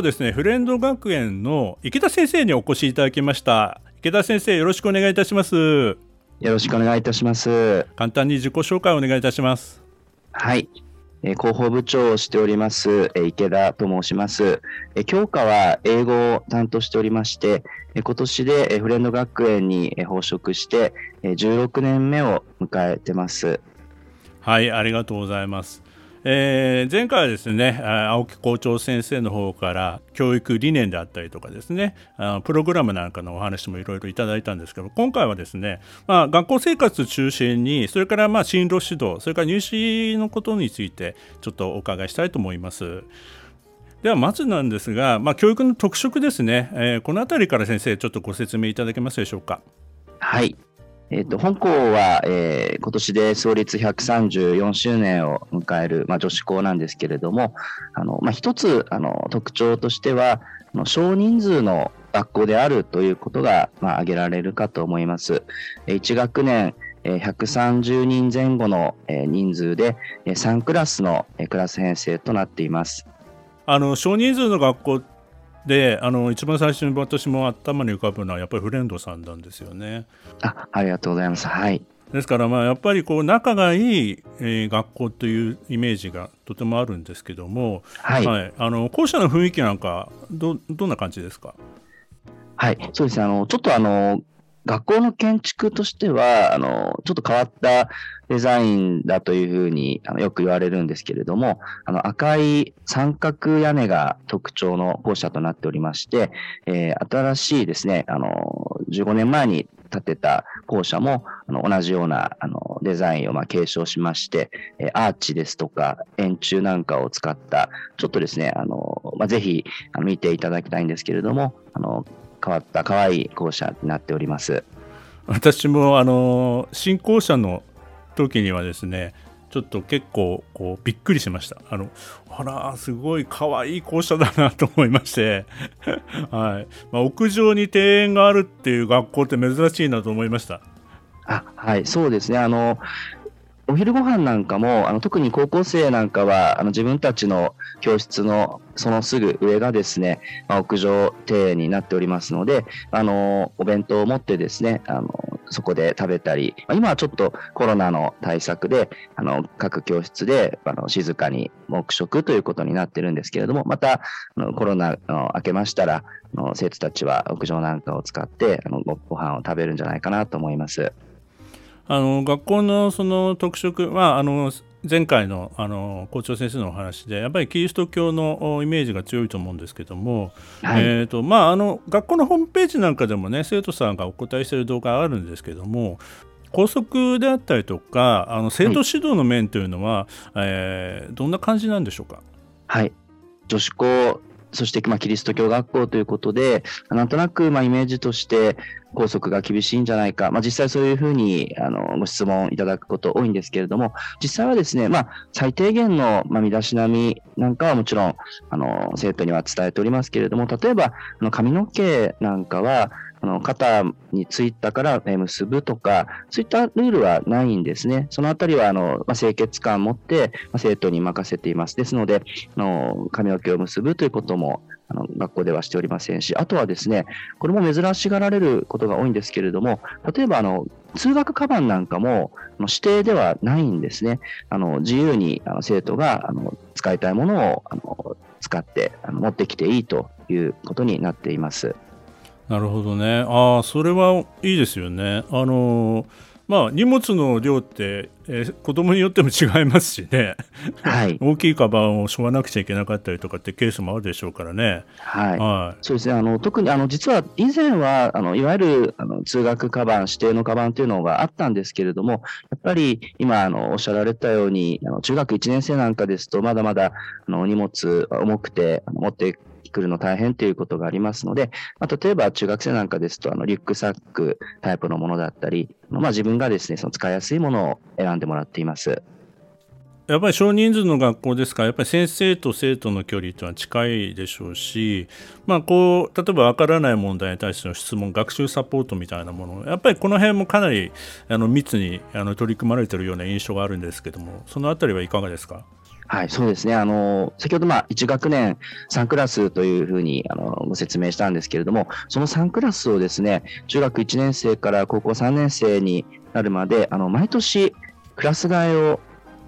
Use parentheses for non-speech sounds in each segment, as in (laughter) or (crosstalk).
はですねフレンド学園の池田先生にお越しいただきました。池田先生よろしくお願いいたします。よろしくお願いいたします。簡単に自己紹介をお願いいたします。はい、え広報部長をしております、え池田と申します、え教科は英語を担当しておりまして、え今年で、えフレンド学園に、え奉職して、え16年目を迎えてます。はいありがとうございますえー、前回はですね青木校長先生の方から教育理念であったりとかですねあプログラムなんかのお話もいろいろいただいたんですけど今回はですね、まあ、学校生活中心にそれからまあ進路指導それから入試のことについてちょっとお伺いしたいと思います。ではまずなんですが、まあ、教育の特色ですね、えー、この辺りから先生ちょっとご説明いただけますでしょうか？はいえ、ー、と、本校は、えー、今年で創立134周年を迎える、まあ、女子校なんですけれども、あの、まあ、一つ、あの、特徴としては、少人数の学校であるということが、まあ、挙げられるかと思います。1学年、130人前後の人数で3クラスのクラス編成となっています。あの少人数の学校であの一番最初に私も頭に浮かぶのはやっぱりフレンドさんなんですよね。あありがとうございます。はい。ですからまあやっぱりこう仲がいい、えー、学校というイメージがとてもあるんですけども、はい、はい、あの校舎の雰囲気なんかどどんな感じですか？はい、そうですね。あのちょっとあの学校の建築としては、あの、ちょっと変わったデザインだというふうにあのよく言われるんですけれども、あの赤い三角屋根が特徴の校舎となっておりまして、えー、新しいですね、あの、15年前に建てた校舎もあの同じようなあのデザインをま継承しまして、え、アーチですとか円柱なんかを使った、ちょっとですね、あの、まあ、ぜひ見ていただきたいんですけれども、あの、変わった可愛い校舎になっております。私もあの新校舎の時にはですねちょっと結構こうびっくりしました。あのあらすごい可愛い校舎だなと思いまして。(laughs) はい。まあ、屋上に庭園があるっていう学校って珍しいなと思いました。あはいそうですね。あのお昼ご飯なんかも、あの特に高校生なんかは、あの自分たちの教室のそのすぐ上がですね、まあ、屋上庭園になっておりますので、あのお弁当を持ってですね、あのそこで食べたり、ま、今はちょっとコロナの対策で、あの各教室であの静かに黙食ということになってるんですけれども、またあのコロナの明けましたら、あの生徒たちは屋上なんかを使ってあのごご飯を食べるんじゃないかなと思います。あの学校のその特色はあの前回のあの校長先生のお話でやっぱりキリスト教のイメージが強いと思うんですけども、はい、えーとまあ、あの学校のホームページなんかでもね生徒さんがお答えしている動画があるんですけども校則であったりとかあの生徒指導の面というのは、はい、えー、どんな感じなんでしょうか？はい。女子校そして、まあ、キリスト教学校ということで、なんとなく、まあ、イメージとして、校則が厳しいんじゃないか、まあ、実際そういうふうにあのご質問いただくこと多いんですけれども、実際はですね、まあ、最低限の、まあ、身だしなみなんかはもちろんあの生徒には伝えておりますけれども、例えばあの髪の毛なんかは、あの肩についたから結ぶとか、そういったルールはないんですね。そのあたりはあの、まあ、清潔感を持って、ま、生徒に任せています。ですので、あの髪の毛を結ぶということもあの学校ではしておりませんし、あとはですね、これも珍しがられることが多いんですけれども、例えばあの通学カバンなんかも指定ではないんですね。あの自由にあの生徒があの使いたいものをあの使ってあの持ってきていいということになっています。なるほどね。ああ、それはいいですよね。あのまあ、荷物の量って、えー、子供によっても違いますしね、はい、(laughs) 大きいカバンをしょわなくちゃいけなかったりとかってケースもあるでしょうからね。はい、はい、そうですねあの特にあの実は以前はあのいわゆるあの通学カバン指定のカバンというのがあったんですけれどもやっぱり今あのおっしゃられたようにあの中学1年生なんかですとまだまだあの荷物重くて持ってくるの大変ということがありますので、まあ、例えば中学生なんかですと、あのリュックサックタイプのものだったり、まあ、自分がですね、その使いやすいものを選んでもらっています。やっぱり少人数の学校ですか？ら、やっぱり先生と生徒の距離というのは近いでしょうし、まあ、こう例えば分からない問題に対しての質問、学習サポートみたいなもの、やっぱりこの辺もかなりあの密にあの取り組まれているような印象があるんですけども、そのあたりはいかがですか？はい、そうですね。あの、先ほど、まあ、1学年3クラスというふうに、あの、ご説明したんですけれども、その3クラスをですね、中学1年生から高校3年生になるまで、あの、毎年、クラス替えを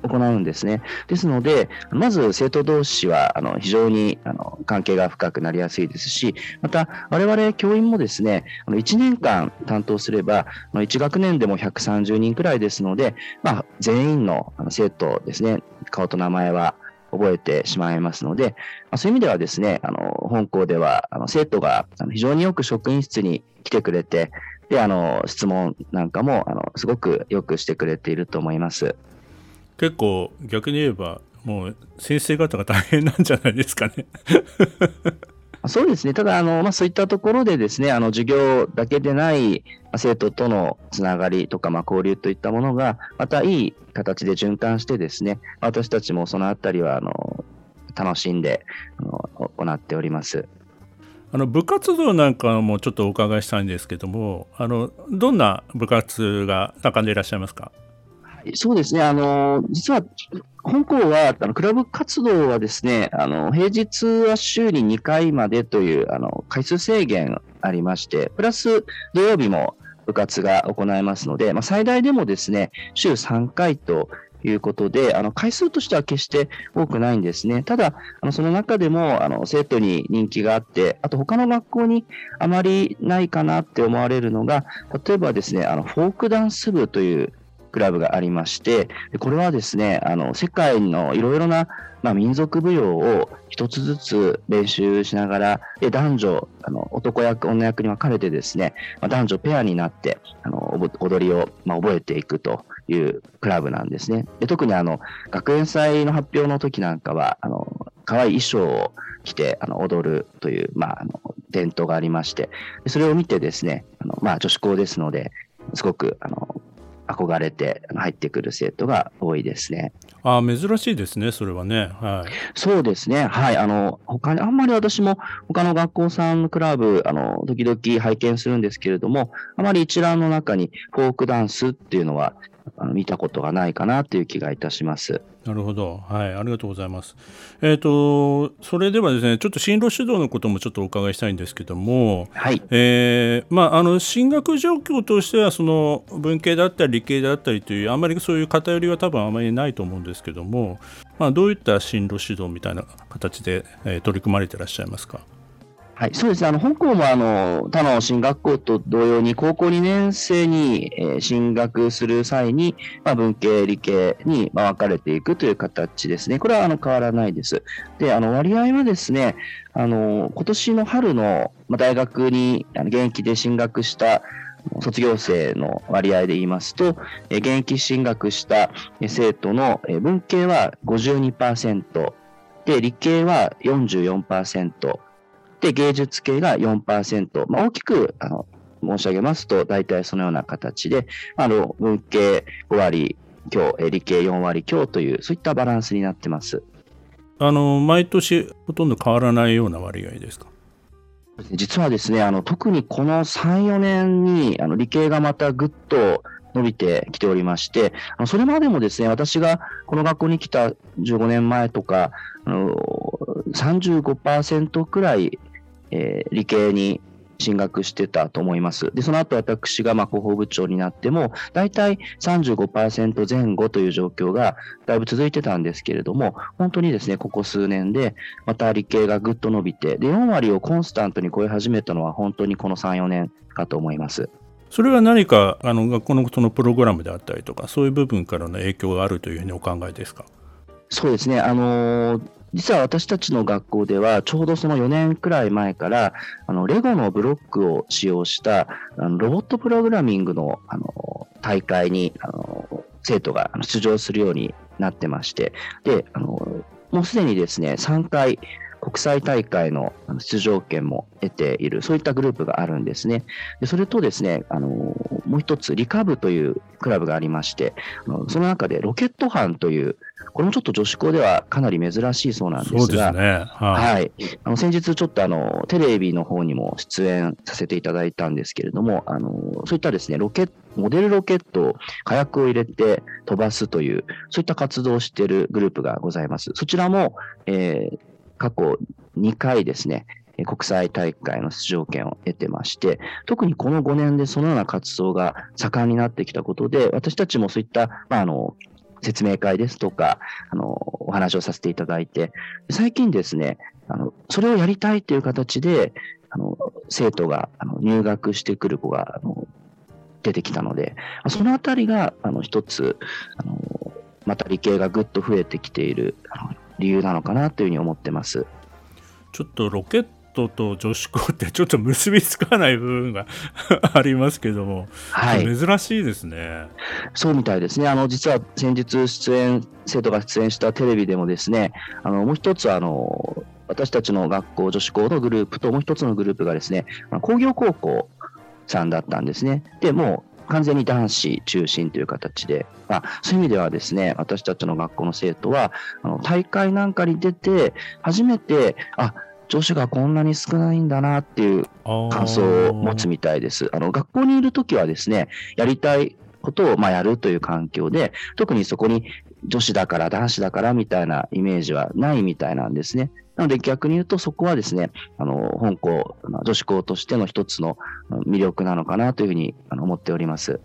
行うんですね。ですので、まず生徒同士はあの非常にあの関係が深くなりやすいですし、また我々教員もですね、あの1年間担当すれば、1学年でも130人くらいですので、まあ、全員の生徒ですね、顔と名前は覚えてしまいますので、ま、そういう意味ではですね、あの本校ではあの生徒が非常によく職員室に来てくれて、で、あの質問なんかもあのすごくよくしてくれていると思います。結構逆に言えばもう先生方が大変なんじゃないですかね (laughs) そうですね。ただ、あの、まあ、そういったところでですね、あの、授業だけでない生徒とのつながりとか、まあ、交流といったものが、またいい形で循環してですね、私たちもそのあたりは、あの、楽しんで、あの、行っております。あの部活動なんかもちょっとお伺いしたいんですけども、あのどんな部活が盛んでいらっしゃいますか？そうですね。あの、実は、本校は、あの、クラブ活動はですね、あの、平日は週に2回までという、あの、回数制限ありまして、プラス土曜日も部活が行えますので、まあ、最大でもですね、週3回ということで、あの回数としては決して多くないんですね。ただ、あのその中でもあの生徒に人気があって、あと他の学校にあまりないかなって思われるのが、例えばですね、あのフォークダンス部というクラブがありまして、これはですね、あの、世界のいろいろな、まあ、民族舞踊を一つずつ練習しながら、で男女、あの男役、女役に分かれてですね、まあ、男女ペアになって、あの踊りを、まあ、覚えていくというクラブなんですね。で特にあの学園祭の発表の時なんかは、あの可愛い衣装を着てあの踊るという、まあ、あの伝統がありまして、それを見てですね、あのまあ、女子校ですので、すごくあの憧れて入ってくる生徒が多いですね。あ珍しいですね、それはね。はい、そうですね。はい。あの、他に、あんまり私も他の学校さんのクラブ、あの、時々拝見するんですけれども、あまり一覧の中にフォークダンスっていうのはあの見たことがないかなという気がいたします。なるほど、はい、ありがとうございます。えっ、ー、と、それではですね、ちょっと進路指導のこともちょっとお伺いしたいんですけども、はい、えー、まあ、あの進学状況としては、その文系だったり理系だったりという、あまりそういう偏りは多分あまりないと思うんですけども、まあ、どういった進路指導みたいな形で、えー、取り組まれていらっしゃいますか？はい、そうですね。あの、本校もあの、他の進学校と同様に、高校2年生に、えー、進学する際に、まあ、文系、理系に、まあ、分かれていくという形ですね。これはあの変わらないです。で、あの、割合はですね、あの、今年の春の、まあ、大学にあの現役で進学した卒業生の割合で言いますと、え現役進学した生徒の文系は52%、で、理系は44%、で、芸術系が4%、まあ、大きくあの申し上げますと、大体そのような形で、あの文系5割強、理系4割強という、そういったバランスになってます。あの毎年ほとんど変わらないような割合ですか？実はですね、あの特にこの3、4年にあの理系がまたぐっと伸びてきておりまして、あのそれまでもですね、私がこの学校に来た15年前とか、あの35%くらいえー、理系に進学してたと思います。で、その後私がまあ広報部長になっても、大体35%前後という状況がだいぶ続いてたんですけれども、本当にですね、ここ数年でまた理系がぐっと伸びて、で、4割をコンスタントに超え始めたのは本当にこの3、4年かと思います。それは何かあの学校のそのプログラムであったりとかそういう部分からの影響があるというふうにお考えですか？そうですね、あのー実は私たちの学校では、ちょうどその4年くらい前から、あのレゴのブロックを使用したあのロボットプログラミングのあの大会にあの生徒が出場するようになってまして、であのもうすでにですね3回、国際大会の出場権も得ている、そういったグループがあるんですね。でそれとですね、あのもう一つ、リカブというクラブがありまして、その中でロケット班という、これもちょっと女子校ではかなり珍しいそうなんですが、ね、はい、はい、あの先日ちょっとあのテレビの方にも出演させていただいたんですけれども、あのそういったですね、ロケモデルロケットを火薬を入れて飛ばすという、そういった活動をしているグループがございます。そちらも、えー、過去2回ですね、国際大会の出場権を得てまして、特にこの5年でそのような活動が盛んになってきたことで、私たちもそういった、まあ、あの説明会ですとか、あのお話をさせていただいて、最近ですね、あのそれをやりたいという形で、あの生徒があの入学してくる子があの出てきたので、そのあたりがあの一つあの、また理系がぐっと増えてきているあの理由なのかなというふうに思ってます。ちょっとロケットと女子校ってちょっと結びつかない部分が (laughs) ありますけども、はい、珍しいですね。そうみたいですね。あの実は先日出演生徒が出演したテレビでもですね、あのもう一つあの私たちの学校女子校のグループともう一つのグループがですね、工業高校さんだったんですね。でも完全に男子中心という形で、まあ、そういう意味ではですね、私たちの学校の生徒は、あの大会なんかに出て、初めて、あ女子がこんなに少ないんだなっていう感想を持つみたいです。あの学校にいるときはですね、やりたいことをまあやるという環境で、特にそこに女子だから男子だからみたいなイメージはないみたいなんですね。なので逆に言うとそこはですね、あの、本校、女子校としての一つの魅力なのかなというふうに思っております。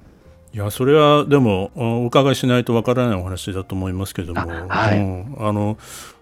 いやそれはでもお伺いしないとわからないお話だと思いますけども、はい、うん、あの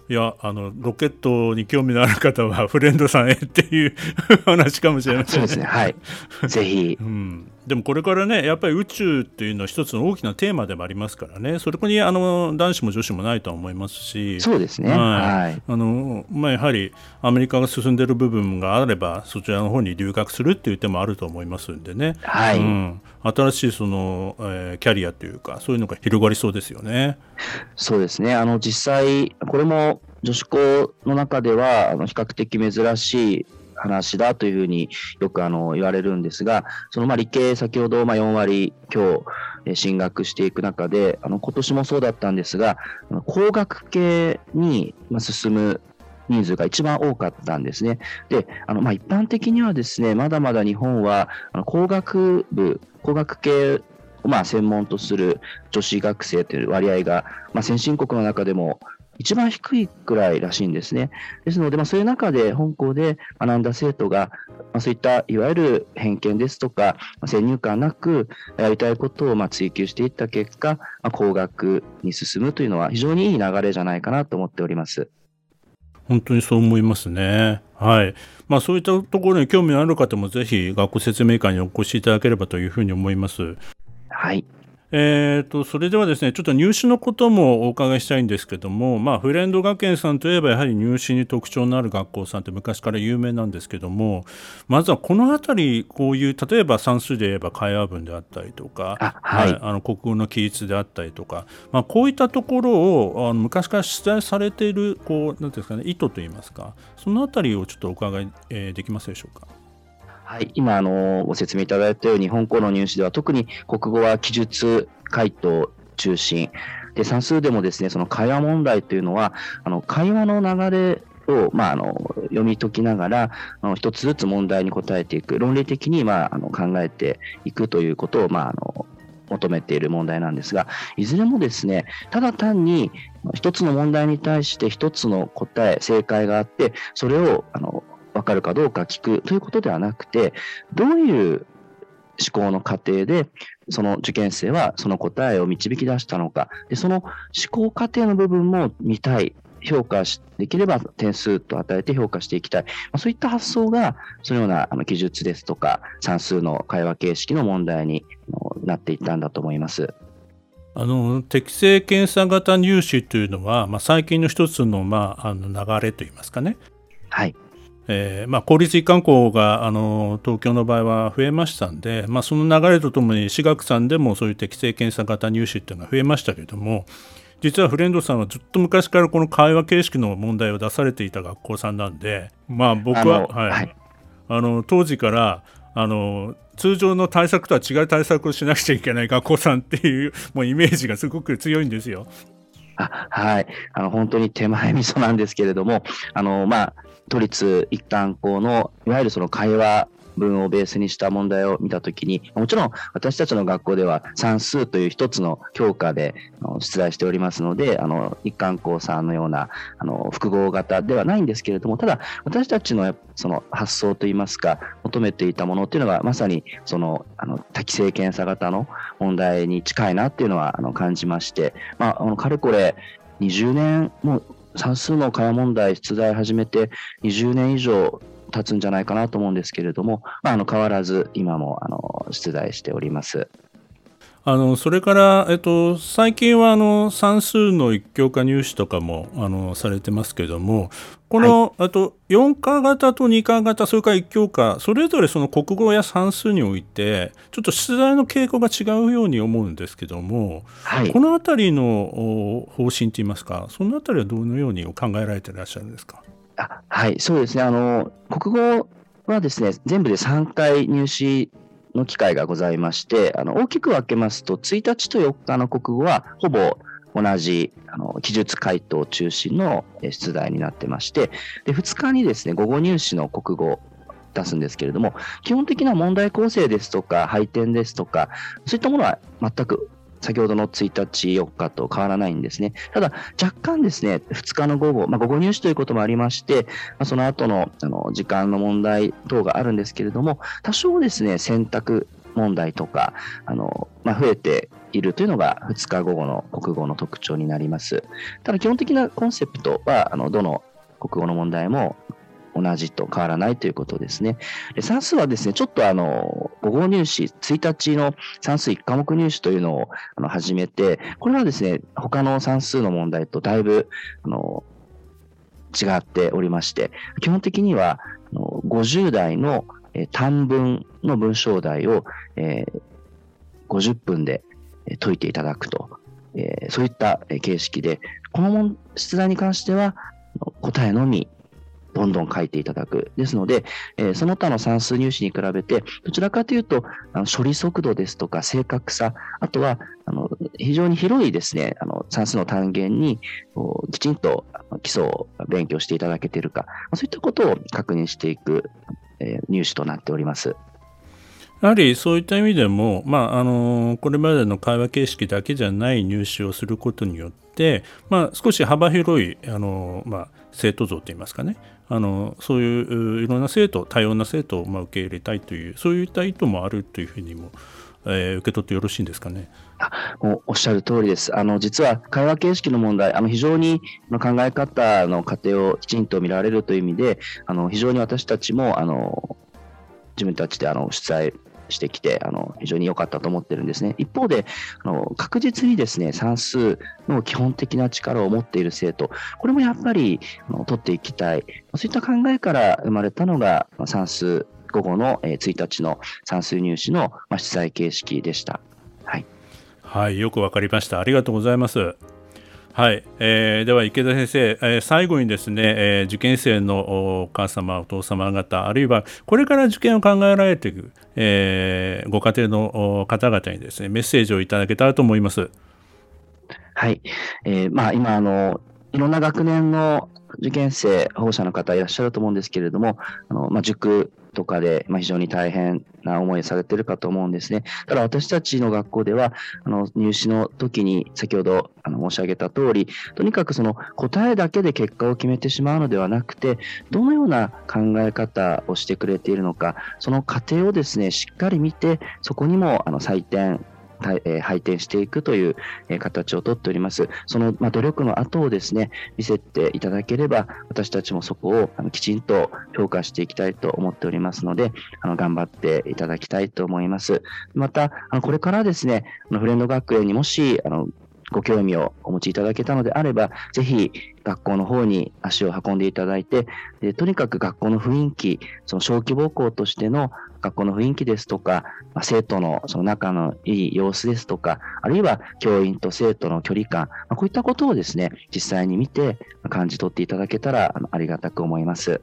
いやあのロケットに興味のある方はフレンドさんへっていう (laughs) 話かもしれません、ね、そうですね。はい。(laughs) ぜひ、うん、でもこれからねやっぱり宇宙っていうのは一つの大きなテーマでもありますからね。そこにあの男子も女子もないとは思いますし。そうですね、はい、はい、あのまあ、やはりアメリカが進んでいる部分があればそちらの方に留学するっていう手もあると思いますんでね、はい、うん、新しいその、えー、キャリアというかそういうのが広がりそうですよね。そうですね。あの実際これも女子校の中ではあの比較的珍しい話だというふうによくあの言われるんですが、そのまあ理系、先ほどまあ4割強進学していく中で、あの今年もそうだったんですが、工学系に進む人数が一番多かったんですね。で、あのまあ一般的にはですね、まだまだ日本はあの工学部、工学系をまあ専門とする女子学生という割合が、まあ、先進国の中でも一番低いくらいらしいんですね。ですので、まあ、そういう中で本校で学んだ生徒が、まあ、そういったいわゆる偏見ですとか、まあ、先入観なくやりたいことをまあ追求していった結果、まあ、工学に進むというのは非常にいい流れじゃないかなと思っております。本当にそう思いますね。はい。まあそういったところに興味のある方もぜひ学校説明会にお越しいただければというふうに思います。はい。えーと、それではですねちょっと入試のこともお伺いしたいんですけども、まあ、フレンド学園さんといえばやはり入試に特徴のある学校さんって昔から有名なんですけどもまずはこの辺りこういう例えば算数で言えば会話文であったりとかはい、あの国語の記述であったりとか、まあ、こういったところをあの昔から出題されているこうなんていうんですかね意図といいますかその辺りをちょっとお伺い、えー、できますでしょうか？はい、今あのご説明いただいたように本校の入試では特に国語は記述回答中心。で算数でもですねその会話問題というのはあの会話の流れを、まあ、あの読み解きながらあの一つずつ問題に答えていく。論理的に、まあ、あの考えていくということを、まあ、あの求めている問題なんですがいずれもですねただ単に一つの問題に対して一つの答え正解があってそれをあのかるかどうか聞くということではなくて、どういう思考の過程で、その受験生はその答えを導き出したのか、でその思考過程の部分も見たい、評価できれば点数と与えて評価していきたい。まあ、そういった発想が、そのようなあの記述ですとか、算数の会話形式の問題になっていったんだと思います。あの適正検査型入試というのは、まあ、最近の一つの,、まあ、あの流れといいますかね、はいえーまあ、公立一貫校があの東京の場合は増えましたんで、まあ、その流れとともに私学さんでもそういう適正検査型入試っていうのが増えましたけれども実はフレンドさんはずっと昔からこの会話形式の問題を出されていた学校さんなんで、まあ、僕ははい、はい、あの当時からあの通常の対策とは違う対策をしなくちゃいけない学校さんっていう (laughs) もうイメージがすごく強いんですよ。あはい。あの、本当に手前味噌なんですけれども、あの、まあ、都立一貫校の、いわゆるその会話文をベースにした問題を見たときに、もちろん私たちの学校では算数という一つの教科で出題しておりますので、あの一貫校さんのようなあの複合型ではないんですけれども、ただ私たちのその発想といいますか、求めていたものっていうのがまさにそのあの適正検査型の問題に近いなっていうのはあの感じまして、まあ、あのかれこれ20年も算数の会話問題出題始めて20年以上経つんじゃないかなと思うんですけれども、まあ、あの変わらず今もあの出題しております。あのそれから、えっと、最近はあの算数の一教科入試とかもあのされてますけどもこの、はい、あと4科型と2科型それから1教科それぞれその国語や算数においてちょっと出題の傾向が違うように思うんですけども、はい、この辺りの方針といいますかその辺りはどのように考えられていらっしゃるんですか？あはい、そうですね。あの、国語はですね、全部で3回入試の機会がございまして、あの大きく分けますと、1日と4日の国語はほぼ同じあの記述回答中心の出題になってまして、で2日にですね、午後入試の国語出すんですけれども、基本的な問題構成ですとか、配点ですとか、そういったものは全く先ほどの1日、4日と変わらないんですね。ただ、若干ですね、2日の午後、まあ、午後入試ということもありまして、まあ、その後のあの時間の問題等があるんですけれども、多少ですね、選択問題とか、あのまあ、増えているというのが2日午後の国語の特徴になります。ただ、基本的なコンセプトは、あのどの国語の問題も同じと変わらないということですね。で算数はですね、ちょっとあの、午後入試、1日の算数1科目入試というのをあの始めて、これはですね、他の算数の問題とだいぶ、あの、違っておりまして、基本的には、あの50代のえ短文の文章題を、えー、50分で解いていただくと、えー、そういった形式で、この出題に関しては答えのみどんどん書いていただく。ですので、えー、その他の算数入試に比べて、どちらかというと、あの処理速度ですとか正確さ、あとはあの非常に広いですね、あの算数の単元にきちんと基礎を勉強していただけているか、そういったことを確認していく、えー、入試となっております。やはりそういった意味でも、まあ、あのこれまでの会話形式だけじゃない入試をすることによって、まあ、少し幅広いあの、まあ、生徒像といいますかねあのそういういろんな生徒多様な生徒をまあ受け入れたいというそういった意図もあるというふうにも、えー、受け取ってよろしいんですかね？もうおっしゃる通りです。あの実は会話形式の問題、あの非常に考え方の過程をきちんと見られるという意味で、あの非常に私たちもあの自分たちであの出題してきて、あの非常に良かったと思ってるんですね。一方で、あの確実にですね、算数の基本的な力を持っている生徒、これもやっぱりあの取っていきたい。そういった考えから生まれたのが、算数午後の1日の算数入試の出題形式でした。はい。はい、よくわかりました。ありがとうございます。はい、えー、では池田先生、えー、最後にですね、えー、受験生のお母様お父様方あるいはこれから受験を考えられている、えー、ご家庭の方々にですねメッセージをいただけたらと思います。はい、えー、まあ今あのいろんな学年の受験生、保護者の方いらっしゃると思うんですけれども、あのまあ、塾とかで、ま、非常に大変な思いされてるかと思うんですね。ただ私たちの学校では、あの入試の時に先ほどあの申し上げた通り、とにかくその答えだけで結果を決めてしまうのではなくて、どのような考え方をしてくれているのか、その過程をですね、しっかり見て、そこにもあの採点えー、配点していくという、え、形をとっております。その、まあ、努力の後をですね、見せていただければ、私たちもそこをあのきちんと評価していきたいと思っておりますので、あの頑張っていただきたいと思います。また、あのこれからですね、あのフレンド学園にもし、あのご興味をお持ちいただけたのであれば、ぜひ学校の方に足を運んでいただいて、でとにかく学校の雰囲気、その小規模校としての学校の雰囲気ですとか、まあ、生徒のその仲のいい様子ですとか、あるいは教員と生徒の距離感、まあ、こういったことをですね、実際に見て感じ取っていただけたらありがたく思います。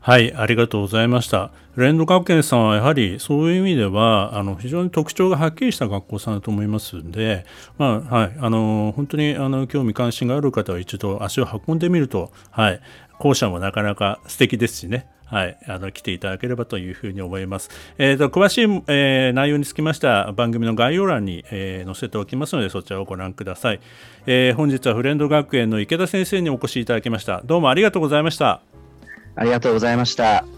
はい、ありがとうございました。フレンド学園さんはやはりそういう意味ではあの非常に特徴がはっきりした学校さんだと思いますんで、まあはい、あの本当にあの興味関心がある方は一度足を運んでみると、はい、校舎もなかなか素敵ですしね。はい、あの来ていただければというふうに思います。えーと、詳しい、えー、内容につきましては番組の概要欄に、えー、載せておきますのでそちらをご覧ください、えー、本日はフレンド学園の池田先生にお越しいただきました。どうもありがとうございました。ありがとうございました。